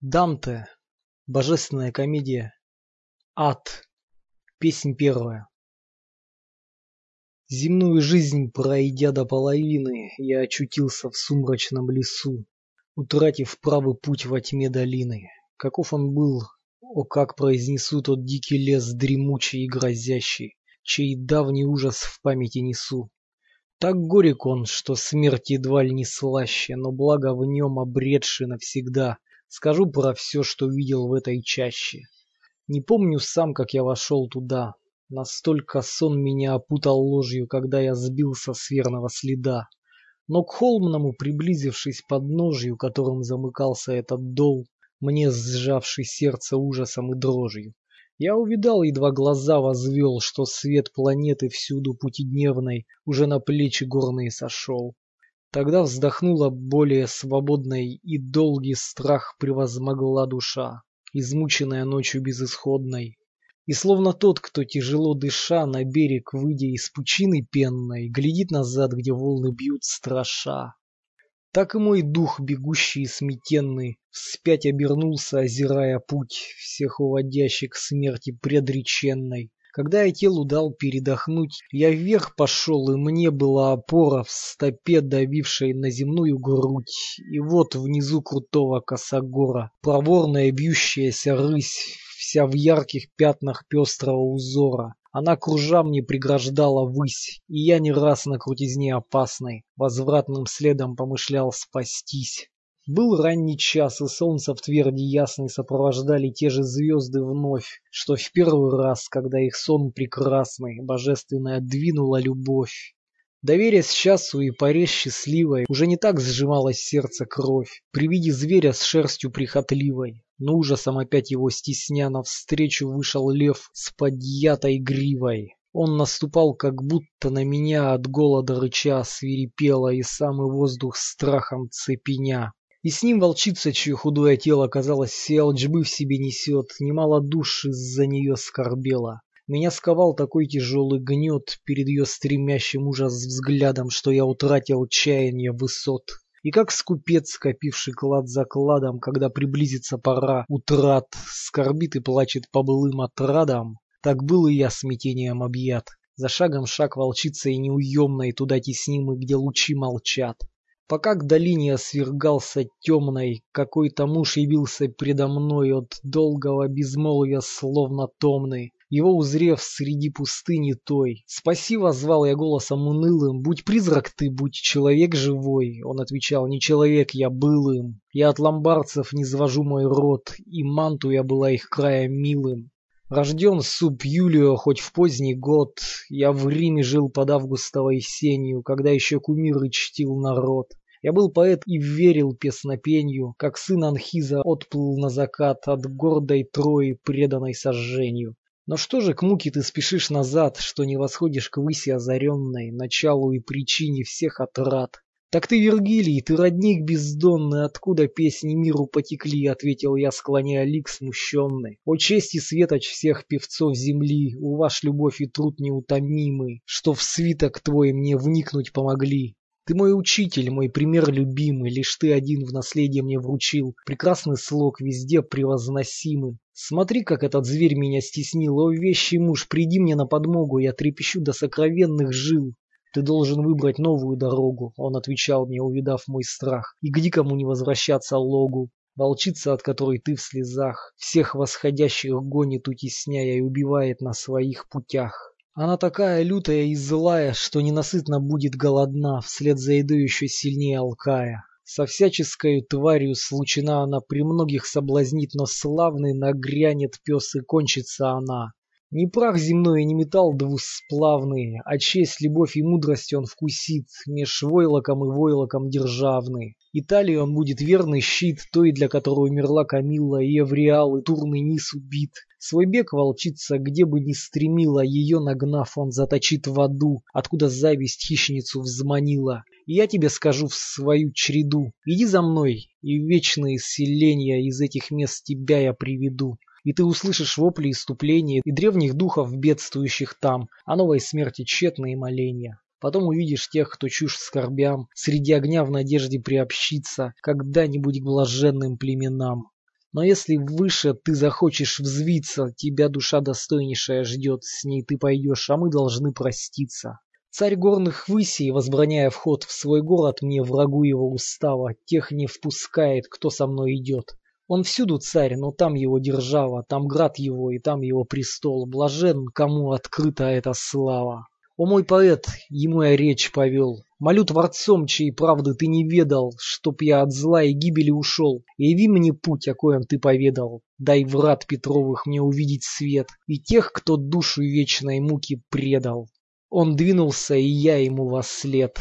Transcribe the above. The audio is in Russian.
Данте. Божественная комедия. Ад. Песнь первая. Земную жизнь пройдя до половины, я очутился в сумрачном лесу, утратив правый путь во тьме долины. Каков он был, о как произнесу тот дикий лес дремучий и грозящий, чей давний ужас в памяти несу. Так горек он, что смерть едва ли не слаще, но благо в нем обретший навсегда, Скажу про все, что видел в этой чаще. Не помню сам, как я вошел туда. Настолько сон меня опутал ложью, когда я сбился с верного следа. Но к холмному, приблизившись под ножью, которым замыкался этот дол, мне сжавший сердце ужасом и дрожью, я увидал, едва глаза возвел, что свет планеты всюду путидневной уже на плечи горные сошел. Тогда вздохнула более свободной, и долгий страх превозмогла душа, измученная ночью безысходной. И словно тот, кто тяжело дыша, на берег, выйдя из пучины пенной, глядит назад, где волны бьют страша. Так и мой дух, бегущий и сметенный, вспять обернулся, озирая путь, всех уводящих к смерти предреченной. Когда я телу дал передохнуть, я вверх пошел, и мне была опора в стопе, давившей на земную грудь. И вот внизу крутого косогора, проворная бьющаяся рысь, вся в ярких пятнах пестрого узора. Она кружа мне преграждала высь, и я не раз на крутизне опасной возвратным следом помышлял спастись. Был ранний час, и солнце в тверди ясной сопровождали те же звезды вновь, что в первый раз, когда их сон прекрасный, божественная двинула любовь. Доверясь часу и поре счастливой, уже не так сжималось сердце кровь, при виде зверя с шерстью прихотливой. Но ужасом опять его стесня навстречу вышел лев с подъятой гривой. Он наступал, как будто на меня от голода рыча свирепело, и самый воздух страхом цепеня. И с ним волчица, чье худое тело, казалось, все алчбы в себе несет, немало душ из-за нее скорбела. Меня сковал такой тяжелый гнет перед ее стремящим ужас взглядом, что я утратил чаяние высот. И как скупец, скопивший клад за кладом, когда приблизится пора утрат, скорбит и плачет по былым отрадам, так был и я смятением объят. За шагом шаг волчицы и неуемной, туда теснимый, где лучи молчат. Пока к долине освергался темной, какой-то муж явился предо мной от долгого безмолвия словно томный. Его узрев среди пустыни той, «Спаси!» — возвал я голосом унылым, «Будь призрак ты, будь человек живой!» Он отвечал, «Не человек я был им, я от ломбардцев не свожу мой род, и манту я была их края милым. Рожден суб Юлио хоть в поздний год, я в Риме жил под августовой сенью, когда еще кумиры чтил народ. Я был поэт и верил песнопенью, как сын Анхиза отплыл на закат от гордой Трои, преданной сожжению. Но что же к муке ты спешишь назад, что не восходишь к выси озаренной, началу и причине всех отрад? «Так ты Вергилий, ты родник бездонный, откуда песни миру потекли?» — ответил я, склоняя лик смущенный. «О чести светоч всех певцов земли, у ваш любовь и труд неутомимый, что в свиток твой мне вникнуть помогли. Ты мой учитель, мой пример любимый, лишь ты один в наследие мне вручил, прекрасный слог везде превозносимый. Смотри, как этот зверь меня стеснил, о вещий муж, приди мне на подмогу, я трепещу до сокровенных жил. Ты должен выбрать новую дорогу, он отвечал мне, увидав мой страх, и к дикому не возвращаться логу. Волчица, от которой ты в слезах, всех восходящих гонит, утесняя и убивает на своих путях. Она такая лютая и злая, что ненасытно будет голодна, вслед за едой еще сильнее алкая. Со всяческой тварью случена она, при многих соблазнит, но славный нагрянет пес и кончится она. Не прах земной и не металл двусплавный, а честь, любовь и мудрость он вкусит, меж войлоком и войлоком державный. Италии он будет верный щит, той, для которой умерла Камилла, и Эвриал, и турный низ убит. Свой бег волчица, где бы ни стремила, ее нагнав, он заточит в аду, откуда зависть хищницу взманила. И я тебе скажу в свою череду, иди за мной, и в вечные селения из этих мест тебя я приведу и ты услышишь вопли иступления и древних духов, бедствующих там, о новой смерти тщетные моления. Потом увидишь тех, кто чушь скорбям, среди огня в надежде приобщиться когда-нибудь к блаженным племенам. Но если выше ты захочешь взвиться, тебя душа достойнейшая ждет, с ней ты пойдешь, а мы должны проститься. Царь горных высей, возбраняя вход в свой город, мне врагу его устава, тех не впускает, кто со мной идет. Он всюду царь, но там его держава, там град его и там его престол, блажен, кому открыта эта слава. О мой поэт, ему я речь повел, молю Творцом, чьей правды ты не ведал, чтоб я от зла и гибели ушел. Яви мне путь, о коем ты поведал, дай врат Петровых мне увидеть свет и тех, кто душу вечной муки предал. Он двинулся, и я ему во след.